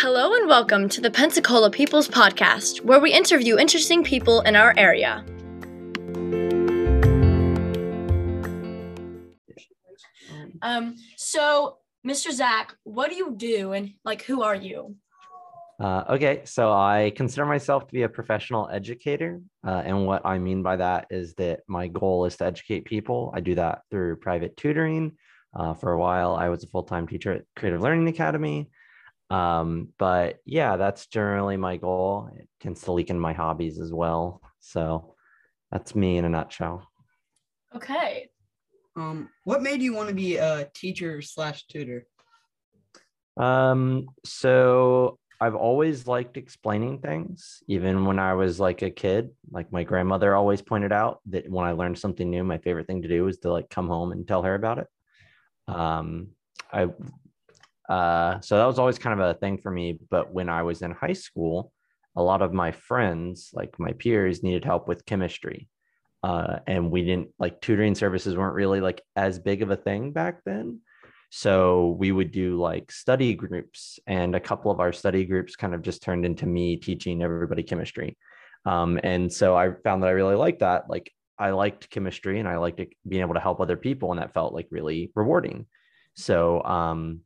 Hello and welcome to the Pensacola People's Podcast, where we interview interesting people in our area. Um, so, Mr. Zach, what do you do and like who are you? Uh, okay, so I consider myself to be a professional educator. Uh, and what I mean by that is that my goal is to educate people. I do that through private tutoring. Uh, for a while, I was a full time teacher at Creative Learning Academy. Um, but yeah, that's generally my goal. It tends to leak in my hobbies as well. So that's me in a nutshell. Okay. Um, what made you want to be a teacher slash tutor? Um, so I've always liked explaining things, even when I was like a kid. Like my grandmother always pointed out that when I learned something new, my favorite thing to do was to like come home and tell her about it. Um, I uh, so that was always kind of a thing for me. But when I was in high school, a lot of my friends, like my peers, needed help with chemistry. Uh, and we didn't like tutoring services weren't really like as big of a thing back then. So we would do like study groups, and a couple of our study groups kind of just turned into me teaching everybody chemistry. Um, and so I found that I really liked that. Like I liked chemistry and I liked being able to help other people, and that felt like really rewarding. So um,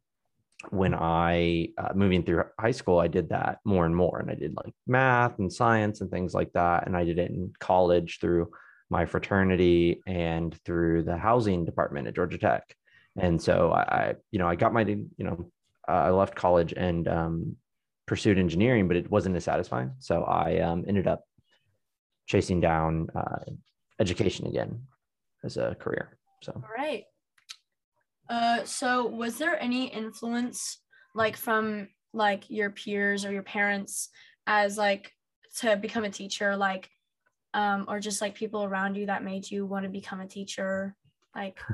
when I uh, moving through high school, I did that more and more, and I did like math and science and things like that. And I did it in college through my fraternity and through the housing department at Georgia Tech. And so I, you know, I got my, you know, uh, I left college and um, pursued engineering, but it wasn't as satisfying. So I um, ended up chasing down uh, education again as a career. So all right. Uh, so was there any influence like from like your peers or your parents as like to become a teacher like um or just like people around you that made you want to become a teacher like?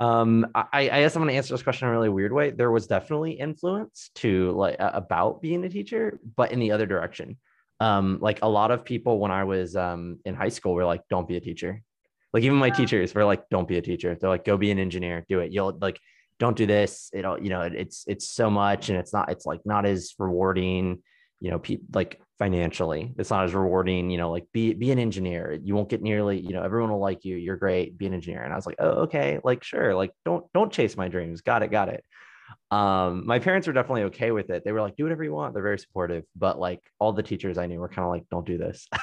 Um i i guess i'm going to answer this question in a really weird way. There was definitely influence to like about being a teacher but in the other direction. Um like a lot of people when i was um in high school were like don't be a teacher like even my teachers were like, don't be a teacher. They're like, go be an engineer, do it. You'll like, don't do this. It'll, you know, it's, it's so much and it's not, it's like not as rewarding, you know, pe- like financially, it's not as rewarding, you know, like be, be an engineer. You won't get nearly, you know, everyone will like you. You're great. Be an engineer. And I was like, oh, okay. Like, sure. Like, don't, don't chase my dreams. Got it. Got it um my parents were definitely okay with it. They were like do whatever you want. They're very supportive but like all the teachers i knew were kind of like don't do this.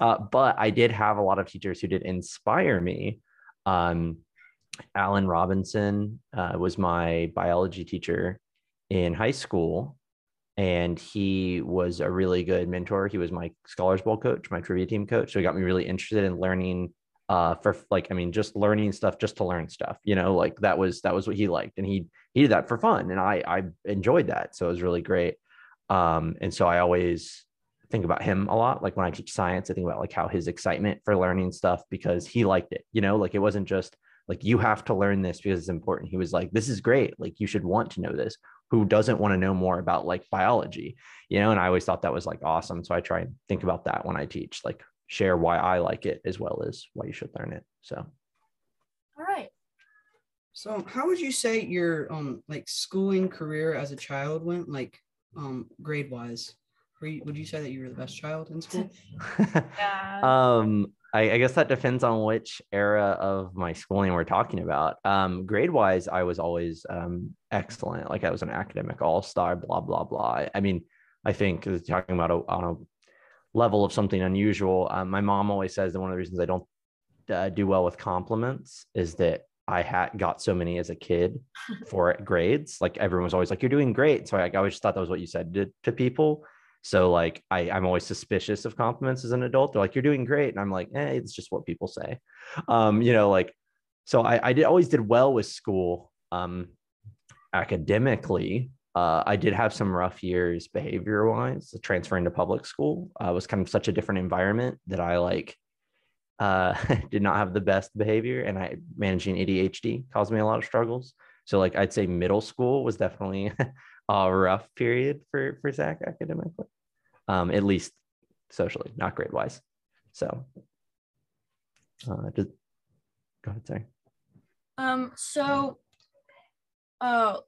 Uh, but i did have a lot of teachers who did inspire me. Um alan robinson uh, was my biology teacher in high school and he was a really good mentor. He was my scholars bowl coach my trivia team coach so he got me really interested in learning uh for like i mean just learning stuff just to learn stuff you know like that was that was what he liked and he he did that for fun and i i enjoyed that so it was really great. Um and so i always think about him a lot like when i teach science i think about like how his excitement for learning stuff because he liked it you know? Like it wasn't just like you have to learn this because it's important. He was like this is great. Like you should want to know this. Who doesn't want to know more about like biology? You know? And i always thought that was like awesome so i try and think about that when i teach like share why I like it as well as why you should learn it. So, all right. So, how would you say your um like schooling career as a child went, like um grade wise? You, would you say that you were the best child in school? yeah. um, I, I, guess that depends on which era of my schooling we're talking about. Um, grade wise, I was always um excellent. Like I was an academic all star. Blah blah blah. I mean, I think talking about a, on a level of something unusual. Um, my mom always says that one of the reasons I don't uh, do well with compliments is that I had got so many as a kid for grades. Like everyone was always like, "You're doing great." So I, I always thought that was what you said to, to people. So like I, I'm always suspicious of compliments as an adult. They're like, "You're doing great," and I'm like, "Eh, it's just what people say." Um, you know, like so I, I did always did well with school um, academically, uh, I did have some rough years behavior wise. Transferring to public school uh, was kind of such a different environment that I like uh, did not have the best behavior, and I managing ADHD caused me a lot of struggles. So like I'd say middle school was definitely a rough period for for Zach academically, um, at least socially, not grade wise. So, uh, just go ahead, sorry. Um. So, uh,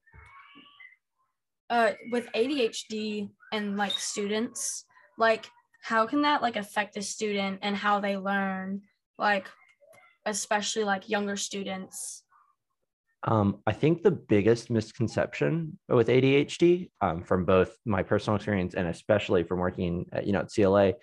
uh with ADHD and like students, like how can that like affect the student and how they learn, like especially like younger students? Um, I think the biggest misconception with ADHD, um, from both my personal experience and especially from working, at, you know, at CLA,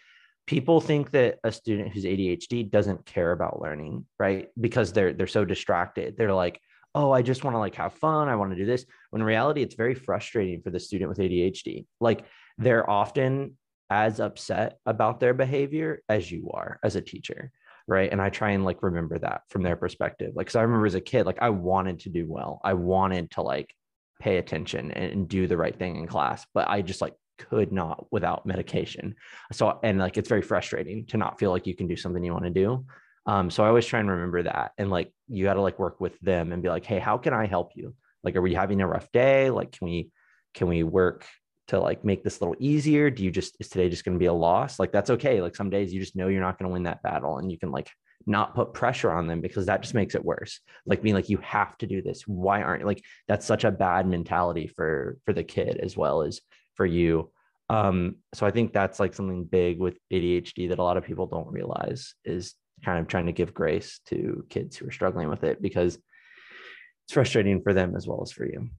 people think that a student who's ADHD doesn't care about learning, right? Because they're they're so distracted. They're like, oh, I just want to like have fun. I want to do this. When in reality, it's very frustrating for the student with ADHD. Like they're often as upset about their behavior as you are as a teacher right? And i try and like remember that from their perspective. Like because i remember as a kid like i wanted to do well. I wanted to like pay attention and, do the right thing in class but i just like could not without medication. So and like it's very frustrating to not feel like you can do something you want to do. Um so i always try and remember that. And like you got to like work with them and be like hey how can i help you? Like are we having a rough day? Like can we can we work to like make this a little easier? Do you just is today just going to be a loss? Like that's okay. Like some days you just know you're not going to win that battle and you can like not put pressure on them because that just makes it worse. Like being like you have to do this. Why aren't you like that's such a bad mentality for for the kid as well as for you. Um so I think that's like something big with ADHD that a lot of people don't realize is kind of trying to give grace to kids who are struggling with it because it's frustrating for them as well as for you.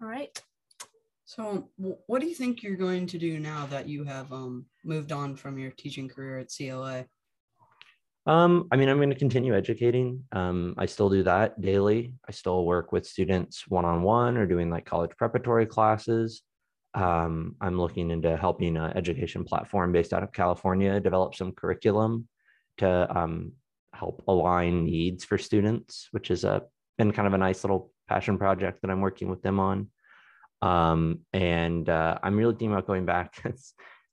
All right. So, what do you think you're going to do now that you have um, moved on from your teaching career at CLA? Um, I mean, I'm going to continue educating. Um, I still do that daily. I still work with students one on one or doing like college preparatory classes. Um, I'm looking into helping an education platform based out of California develop some curriculum to um, help align needs for students, which has been kind of a nice little passion project that I'm working with them on. Um, and uh, I'm really thinking about going back.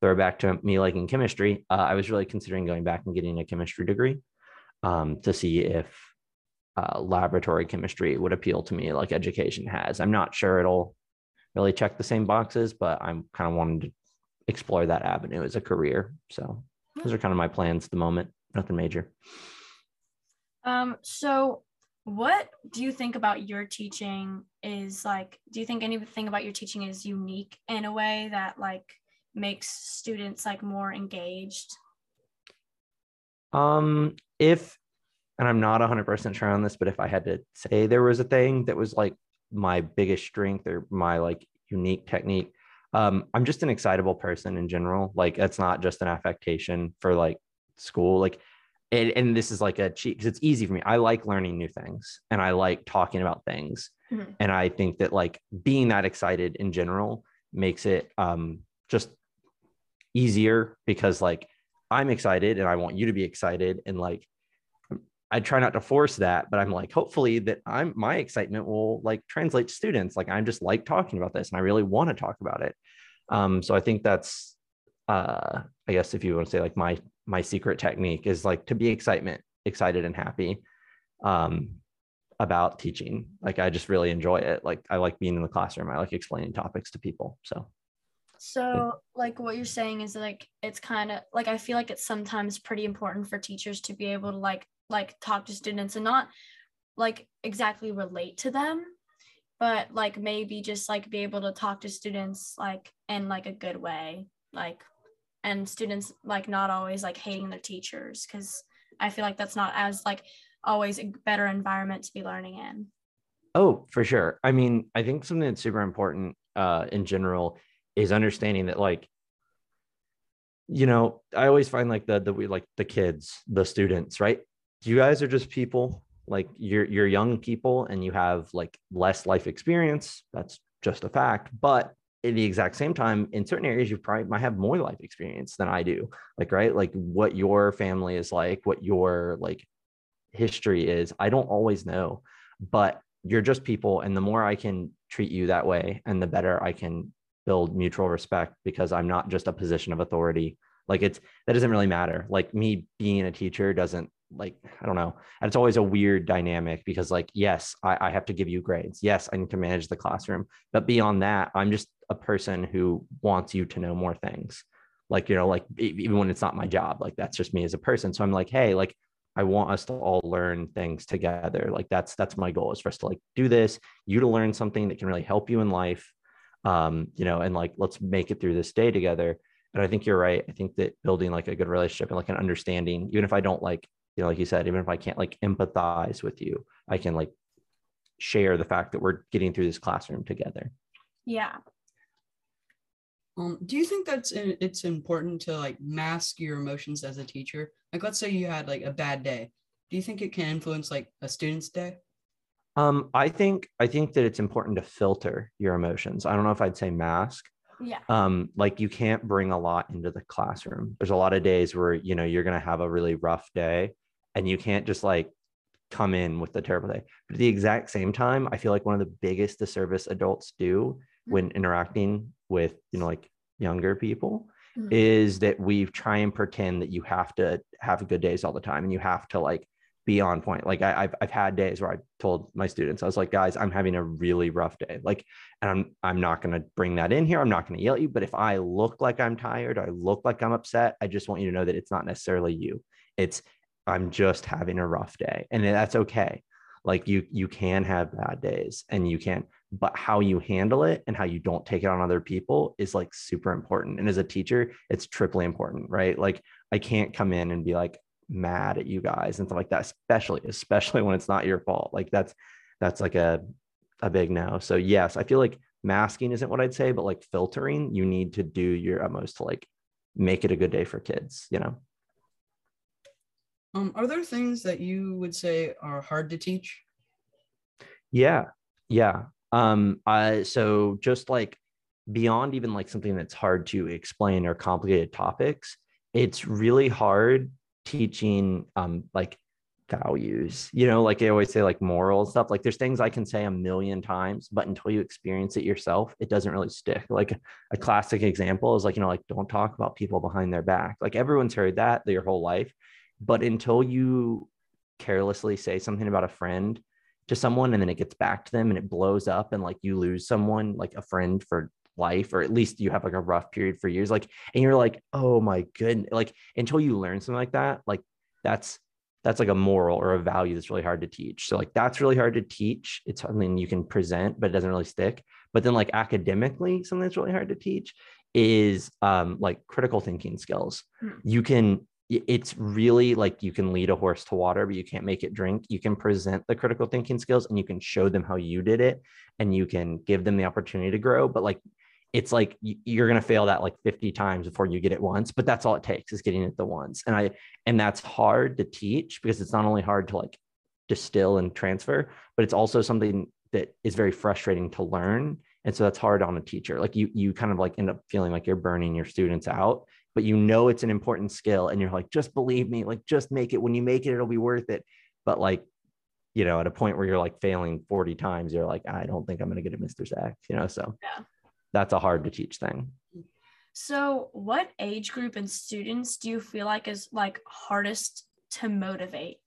throw back to me liking chemistry. Uh, I was really considering going back and getting a chemistry degree um, to see if uh, laboratory chemistry would appeal to me like education has. I'm not sure it'll really check the same boxes, but I'm kind of wanting to explore that avenue as a career. So those are kind of my plans at the moment. Nothing major. Um, so what do you think about your teaching is like do you think anything about your teaching is unique in a way that like makes students like more engaged? Um if and i'm not 100% sure on this but if i had to say there was a thing that was like my biggest strength or my like unique technique um i'm just an excitable person in general. Like it's not just an affectation for like school. Like and, and this is like a cheat because it's easy for me. I like learning new things and I like talking about things. Mm-hmm. And I think that like being that excited in general makes it um, just easier because like I'm excited and I want you to be excited. And like I try not to force that, but I'm like, hopefully that I'm my excitement will like translate to students. Like I'm just like talking about this and I really want to talk about it. Um, so I think that's uh I guess if you want to say like my my secret technique is like to be excitement excited and happy um about teaching. Like i just really enjoy it. Like i like being in the classroom. I like explaining topics to people so. So like what you're saying is like it's kind of like i feel like it's sometimes pretty important for teachers to be able to like like talk to students and not like exactly relate to them but like maybe just like be able to talk to students like in like a good way like and students like not always like hating their teachers because I feel like that's not as like always a better environment to be learning in. Oh, for sure. I mean, I think something that's super important uh, in general is understanding that like you know i always find like the the we like the kids the students right you guys are just people like you're you're young people and you have like less life experience that's just a fact but at the exact same time, in certain areas, you probably might have more life experience than I do. Like, right? Like what your family is like, what your like history is. I don't always know, but you're just people. And the more I can treat you that way, and the better I can build mutual respect because I'm not just a position of authority. Like it's that doesn't really matter. Like me being a teacher doesn't like i don't know and it's always a weird dynamic because like yes I, I, have to give you grades yes i need to manage the classroom but beyond that i'm just a person who wants you to know more things like you know like even when it's not my job like that's just me as a person so i'm like hey like I want us to all learn things together. Like that's that's my goal is for us to like do this, you to learn something that can really help you in life. Um, you know, and like let's make it through this day together. And I think you're right. I think that building like a good relationship and like an understanding, even if I don't like, you know, like you said, even if I can't like empathize with you, I can like share the fact that we're getting through this classroom together. Yeah. Um, do you think that's it's important to like mask your emotions as a teacher? Like, let's say you had like a bad day. Do you think it can influence like a student's day? Um, I think I think that it's important to filter your emotions. I don't know if I'd say mask. Yeah. Um, like you can't bring a lot into the classroom. There's a lot of days where you know you're gonna have a really rough day, and you can't just like come in with the terrible day. But at the exact same time, I feel like one of the biggest disservice adults do when interacting with you know like younger people mm-hmm. is that we try and pretend that you have to have good days all the time and you have to like be on point. Like I, have I've had days where i told my students i was like guys i'm having a really rough day. Like and i'm i'm not going to bring that in here. I'm not going to yell at you but if i look like i'm tired i look like i'm upset i just want you to know that it's not necessarily you. It's i'm just having a rough day. And that's okay. Like you you can have bad days and you can but how you handle it and how you don't take it on other people is like super important. And as a teacher it's triply important right? Like i can't come in and be like mad at you guys and stuff like that especially especially when it's not your fault. Like that's that's like a a big no. So yes i feel like masking isn't what i'd say but like filtering you need to do your utmost to like make it a good day for kids you know? Um are there things that you would say are hard to teach? Yeah. Yeah um, uh, so just like beyond even like something that's hard to explain or complicated topics, it's really hard teaching um like values. You know like they always say like moral stuff like there's things i can say a million times but until you experience it yourself it doesn't really stick. Like a classic example is like you know like don't talk about people behind their back. Like everyone's heard that their whole life but until you carelessly say something about a friend to someone and then it gets back to them and it blows up and like you lose someone like a friend for life or at least you have like a rough period for years like and you're like oh my goodness like until you learn something like that like that's that's like a moral or a value that's really hard to teach. So like that's really hard to teach. It's something you can present but it doesn't really stick. But then like academically something that's really hard to teach is um like critical thinking skills. Hmm. you can it's really like you can lead a horse to water, but you can't make it drink. You can present the critical thinking skills and you can show them how you did it and you can give them the opportunity to grow. But like, it's like you're going to fail that like 50 times before you get it once, but that's all it takes is getting it the once. And I, and that's hard to teach because it's not only hard to like distill and transfer, but it's also something that is very frustrating to learn. And so that's hard on a teacher. Like you, you kind of like end up feeling like you're burning your students out but you know it's an important skill and you're like just believe me like just make it. When you make it it'll be worth it. But like you know at a point where you're like failing 40 times you're like i don't think i'm going to get a mr Zach you know so yeah. that's a hard to teach thing. So what age group and students do you feel like is like hardest to motivate?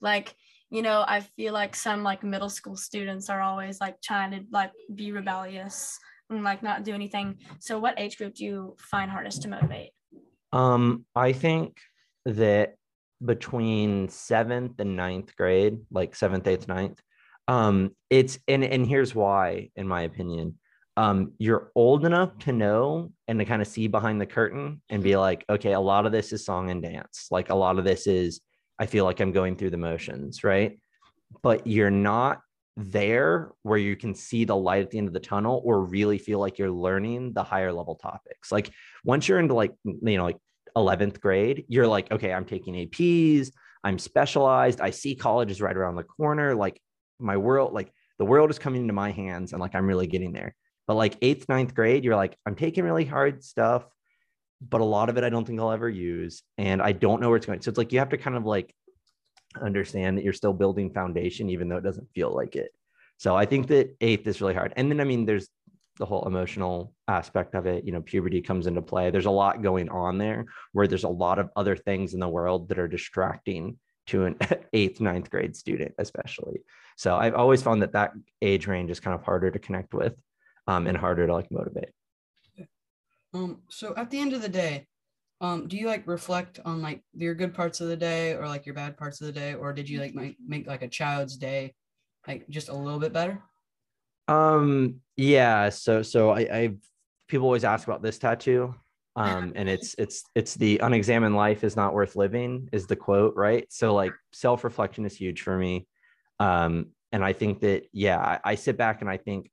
Like you know i feel like some like middle school students are always like trying to like be rebellious and like not do anything. So what age group do you find hardest to motivate um, I think that between seventh and ninth grade, like seventh, eighth, ninth, um, it's and and here's why, in my opinion. Um, you're old enough to know and to kind of see behind the curtain and be like, okay, a lot of this is song and dance. Like a lot of this is, I feel like I'm going through the motions, right? But you're not there where you can see the light at the end of the tunnel or really feel like you're learning the higher level topics. Like once you're into like, you know, like 11th grade, you're like, okay, I'm taking APs, I'm specialized, I see college is right around the corner. Like my world, like the world is coming into my hands and like I'm really getting there. But like eighth, ninth grade, you're like, I'm taking really hard stuff, but a lot of it I don't think I'll ever use. And I don't know where it's going. So it's like you have to kind of like understand that you're still building foundation, even though it doesn't feel like it. So I think that eighth is really hard. And then, I mean, there's the whole emotional aspect of it. You know, puberty comes into play. There's a lot going on there where there's a lot of other things in the world that are distracting to an eighth, ninth grade student, especially. So I've always found that that age range is kind of harder to connect with um, and harder to like motivate. Um, so at the end of the day, Um, do you like reflect on like your good parts of the day or like your bad parts of the day, or did you like make, make like a child's day like just a little bit better? Um, yeah. So, so I, I, people always ask about this tattoo. Um, and it's, it's, it's the unexamined life is not worth living is the quote, right? So like self-reflection is huge for me. Um, and I think that, yeah, I, I sit back and I think,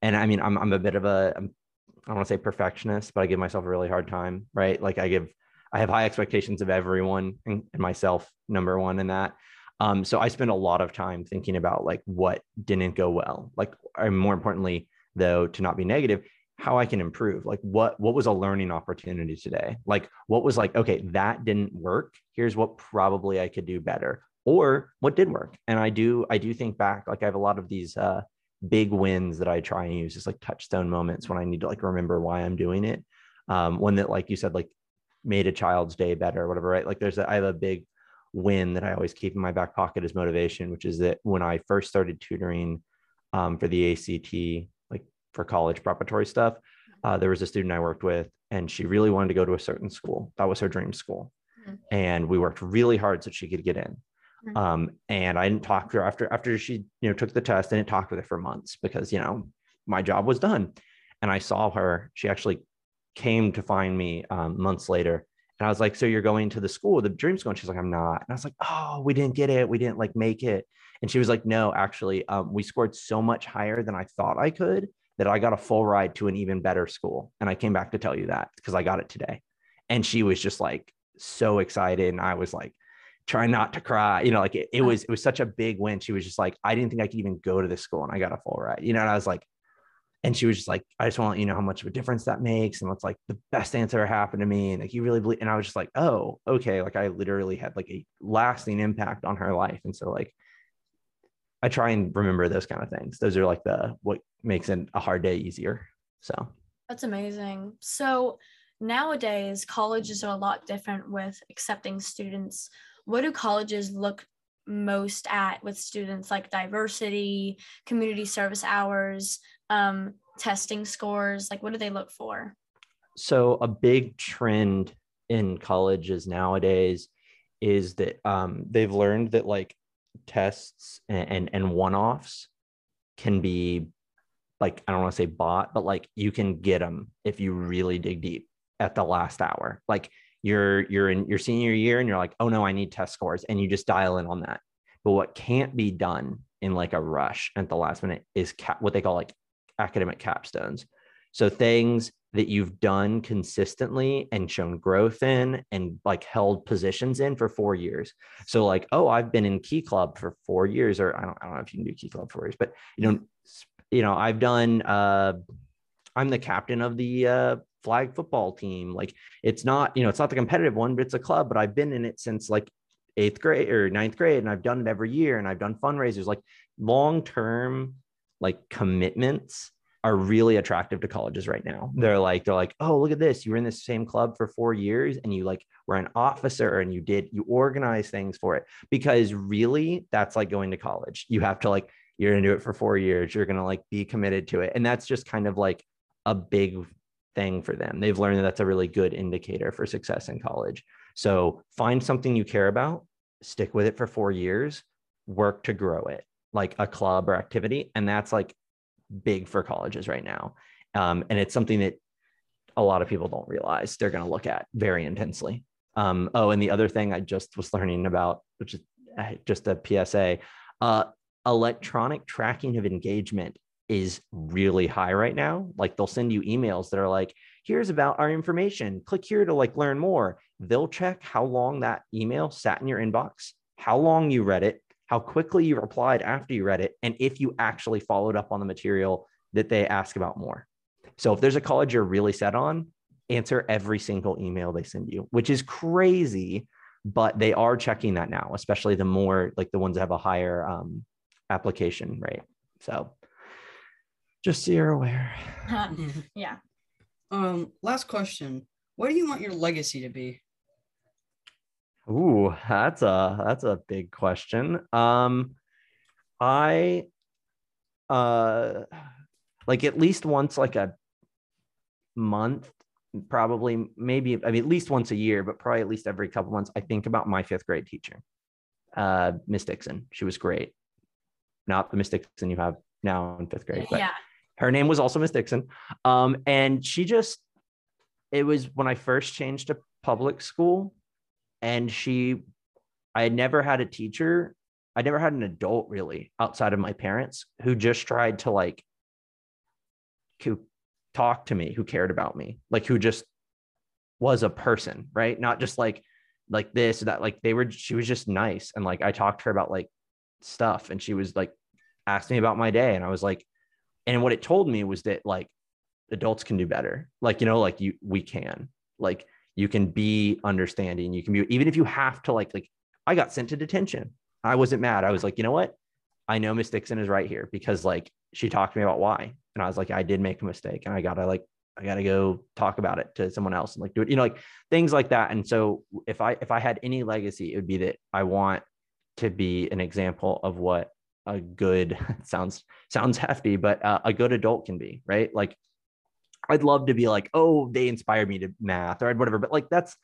and I mean, I'm, I'm a bit of a, I'm, I don't want to say perfectionist, but I give myself a really hard time, right? Like I give, I have high expectations of everyone and, and myself, number one in that. Um, so I spend a lot of time thinking about like what didn't go well, like, and more importantly, though, to not be negative, how I can improve. Like what what was a learning opportunity today? Like what was like, okay, that didn't work. Here's what probably I could do better. Or what did work. And I do, I do think back, like I have a lot of these uh big wins that I try and use as like touchstone moments when I need to like remember why I'm doing it. Um, one that, like you said, like made a child's day better or whatever, right? Like there's a, I have a big win that I always keep in my back pocket as motivation, which is that when I first started tutoring um, for the ACT, like for college preparatory stuff, uh, there was a student I worked with, and she really wanted to go to a certain school. That was her dream school, mm-hmm. and we worked really hard so she could get in. Mm-hmm. Um, and I didn't talk to her after after she you know took the test. I didn't talk with her for months because you know my job was done. And I saw her. She actually came to find me um, months later. And I was like, "So you're going to the school, the dream school?" And she's like, "I'm not." And I was like, "Oh, we didn't get it. We didn't like make it." And she was like, "No, actually, um, we scored so much higher than I thought I could that I got a full ride to an even better school." And I came back to tell you that because I got it today. And she was just like so excited, and I was like, try not to cry. You know, like it, it was it was such a big win. She was just like, I didn't think I could even go to this school, and I got a full ride. You know, and I was like, and she was just like, I just want to let you know how much of a difference that makes, and what's like the best thing that's ever happened to me. And like you really believe, and I was just like, oh, okay. Like I literally had like a lasting impact on her life, and so like. I try and remember those kind of things. Those are like the what makes a hard day easier. So that's amazing. So nowadays colleges are a lot different with accepting students what do colleges look most at with students like diversity, community service hours, um, testing scores? Like, what do they look for? So, a big trend in colleges nowadays is that um, they've learned that like tests and, and, and one offs can be like, I don't want to say bought, but like you can get them if you really dig deep at the last hour. Like, you're you're in your senior year and you're like, oh no, I need test scores, and you just dial in on that. But what can't be done in like a rush at the last minute is cap- what they call like academic capstones. So things that you've done consistently and shown growth in and like held positions in for four years. So like, oh, I've been in Key Club for four years, or I don't, I don't know if you can do Key Club for years, but you know, you know, I've done uh I'm the captain of the uh flag football team. Like it's not, you know, it's not the competitive one, but it's a club. But I've been in it since like eighth grade or ninth grade, and I've done it every year, and I've done fundraisers. Like long term, like commitments are really attractive to colleges right now. They're like, they're like, oh, look at this. You were in the same club for four years and you like were an officer and you did, you organize things for it. Because really, that's like going to college. You have to like, you're gonna do it for four years. You're gonna like be committed to it. And that's just kind of like a big thing for them. They've learned that that's a really good indicator for success in college. So find something you care about, stick with it for four years, work to grow it, like a club or activity. And that's like big for colleges right now. Um, and it's something that a lot of people don't realize they're going to look at very intensely. Um, oh, and the other thing I just was learning about, which is just a PSA, uh, electronic tracking of engagement is really high right now. Like they'll send you emails that are like, here's about our information. Click here to like learn more. They'll check how long that email sat in your inbox, how long you read it, how quickly you replied after you read it, and if you actually followed up on the material that they ask about more. So if there's a college you're really set on, answer every single email they send you, which is crazy, but they are checking that now, especially the more like the ones that have a higher um, application rate. So just so you're aware. yeah. Um, last question. What do you want your legacy to be? Ooh, that's a that's a big question. Um I uh like at least once like a month probably maybe I mean at least once a year, but probably at least every couple months, I think about my fifth grade teacher, uh, Miss Dixon. She was great. Not the Miss Dixon you have now in fifth grade, but yeah. Her name was also Miss Dixon. Um, and she just it was when I first changed to public school, and she I had never had a teacher, I never had an adult really outside of my parents who just tried to like who talk to me, who cared about me, like who just was a person, right? Not just like like this, that like they were she was just nice. And like I talked to her about like stuff and she was like asked me about my day. And I was like, and what it told me was that like adults can do better. Like, you know, like you we can. Like you can be understanding. You can be even if you have to like like I got sent to detention. I wasn't mad. I was like, you know what? I know Miss Dixon is right here because like she talked to me about why. And I was like, I did make a mistake and I gotta like, I gotta go talk about it to someone else and like do it, you know, like things like that. And so if I if I had any legacy, it would be that I want to be an example of what a good sounds sounds hefty, but uh, a good adult can be, right? Like I'd love to be like, oh, they inspired me to math or whatever, but like that's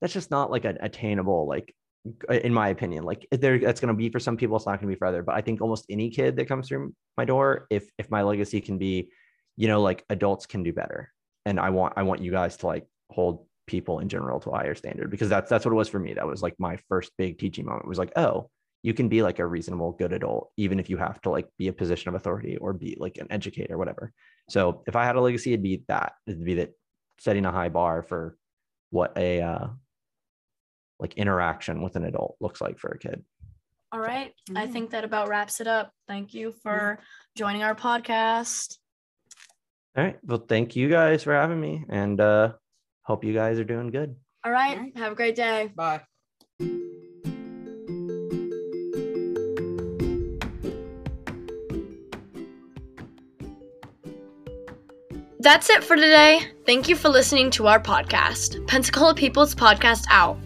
that's just not like an attainable like in my opinion. Like there that's going to be for some people it's not going to be for other but i think almost any kid that comes through my door if if my legacy can be you know like adults can do better. And i want i want you guys to like hold people in general to a higher standard because that's that's what it was for me. That was like my first big teaching moment it was like oh you can be like a reasonable good adult even if you have to like be a position of authority or be like an educator whatever so if i had a legacy it'd be that it'd be that setting a high bar for what a uh, like interaction with an adult looks like for a kid. All right. I Mhm. think that about wraps it up. Thank you for joining our podcast. All right. Well, thank you guys for having me and uh hope you guys are doing good. All right. All right. Have a great day. Bye. That's it for today. Thank you for listening to our podcast, Pensacola People's Podcast Out.